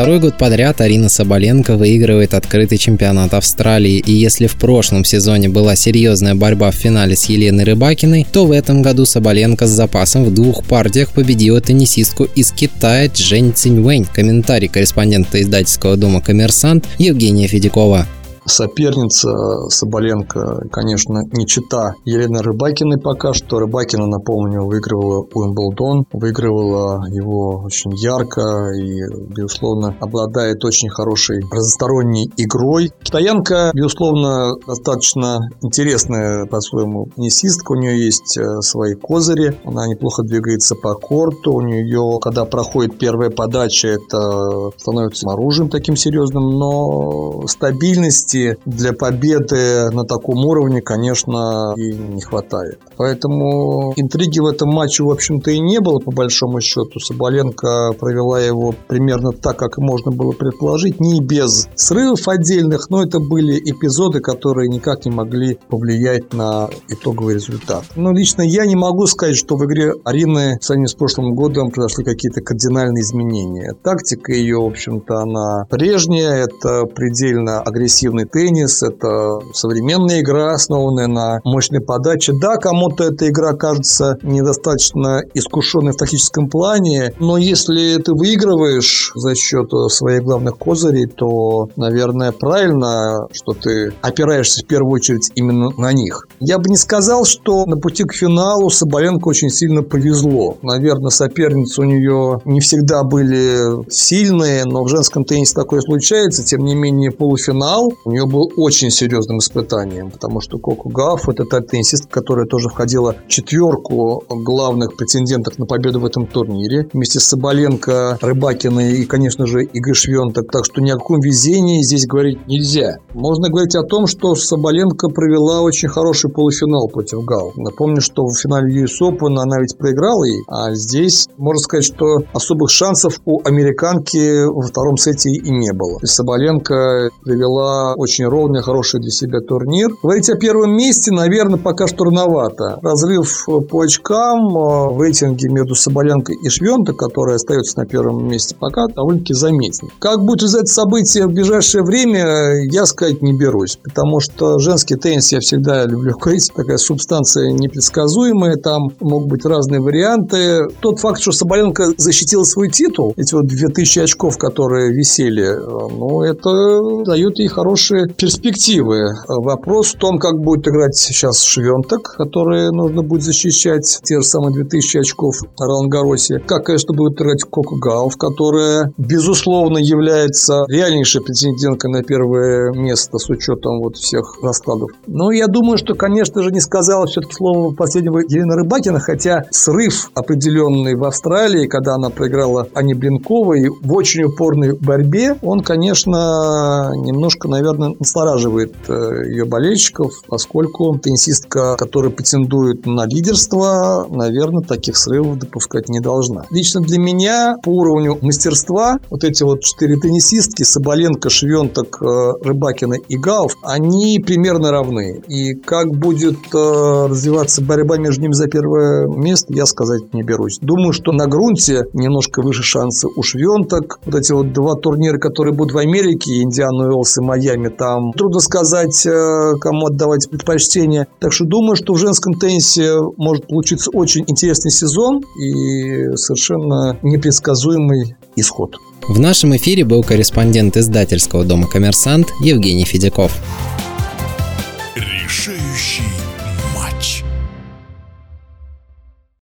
Второй год подряд Арина Соболенко выигрывает открытый чемпионат Австралии, и если в прошлом сезоне была серьезная борьба в финале с Еленой Рыбакиной, то в этом году Соболенко с запасом в двух партиях победила теннисистку из Китая Джень Циньвэнь. Комментарий корреспондента издательского дома «Коммерсант» Евгения Федякова соперница Соболенко, конечно, не чита Елена Рыбакиной пока что. Рыбакина, напомню, выигрывала Уимблдон, выигрывала его очень ярко и, безусловно, обладает очень хорошей разносторонней игрой. Китаянка, безусловно, достаточно интересная по-своему теннисистка. У нее есть э, свои козыри, она неплохо двигается по корту. У нее, когда проходит первая подача, это становится оружием таким серьезным, но стабильность скорости для победы на таком уровне, конечно, и не хватает. Поэтому интриги в этом матче, в общем-то, и не было, по большому счету. Соболенко провела его примерно так, как можно было предположить, не без срывов отдельных, но это были эпизоды, которые никак не могли повлиять на итоговый результат. Но лично я не могу сказать, что в игре Арины в сравнении с прошлым годом произошли какие-то кардинальные изменения. Тактика ее, в общем-то, она прежняя, это предельно агрессивный теннис, это современная игра, основанная на мощной подаче. Да, кому-то эта игра кажется недостаточно искушенной в тактическом плане, но если ты выигрываешь за счет своих главных козырей, то, наверное, правильно, что ты опираешься в первую очередь именно на них. Я бы не сказал, что на пути к финалу Соболенко очень сильно повезло. Наверное, соперницы у нее не всегда были сильные, но в женском теннисе такое случается. Тем не менее, полуфинал нее был очень серьезным испытанием, потому что Коко Гафф – это та теннисистка, которая тоже входила в четверку главных претендентов на победу в этом турнире. Вместе с Соболенко, Рыбакиной и, конечно же, Игорь Швенток. Так что ни о каком везении здесь говорить нельзя. Можно говорить о том, что Соболенко провела очень хороший полуфинал против Гал. Напомню, что в финале US Open она ведь проиграла ей, а здесь можно сказать, что особых шансов у американки во втором сете и не было. Соболенко привела очень ровный, хороший для себя турнир. Говорить о первом месте, наверное, пока что рановато. Разрыв по очкам э, в рейтинге между Соболенко и Швенто, который остается на первом месте, пока довольно-таки заметен. Как будет развивать события в ближайшее время, я сказать не берусь, потому что женский теннис я всегда люблю говорить, такая субстанция непредсказуемая, там могут быть разные варианты. Тот факт, что Соболенко защитила свой титул, эти вот 2000 очков, которые висели, э, ну, это дает ей хороший хорошие перспективы. Вопрос в том, как будет играть сейчас Швенток, который нужно будет защищать те же самые 2000 очков Ролангаросе. Как, конечно, будет играть Коко Гауф, которая, безусловно, является реальнейшей претенденткой на первое место с учетом вот всех раскладов. Но я думаю, что, конечно же, не сказала все-таки слово последнего Елена Рыбакина, хотя срыв определенный в Австралии, когда она проиграла Ани Блинковой в очень упорной борьбе, он, конечно, немножко, наверное, наверное, настораживает э, ее болельщиков, поскольку теннисистка, которая претендует на лидерство, наверное, таких срывов допускать не должна. Лично для меня по уровню мастерства вот эти вот четыре теннисистки Соболенко, Швенток, э, Рыбакина и Гауф, они примерно равны. И как будет э, развиваться борьба между ними за первое место, я сказать не берусь. Думаю, что на грунте немножко выше шансы у Швенток. Вот эти вот два турнира, которые будут в Америке, Индиана Уэллс и Майами, там. Трудно сказать, э, кому отдавать предпочтение. Так что думаю, что в женском теннисе может получиться очень интересный сезон и совершенно непредсказуемый исход. В нашем эфире был корреспондент издательского дома «Коммерсант» Евгений Федяков.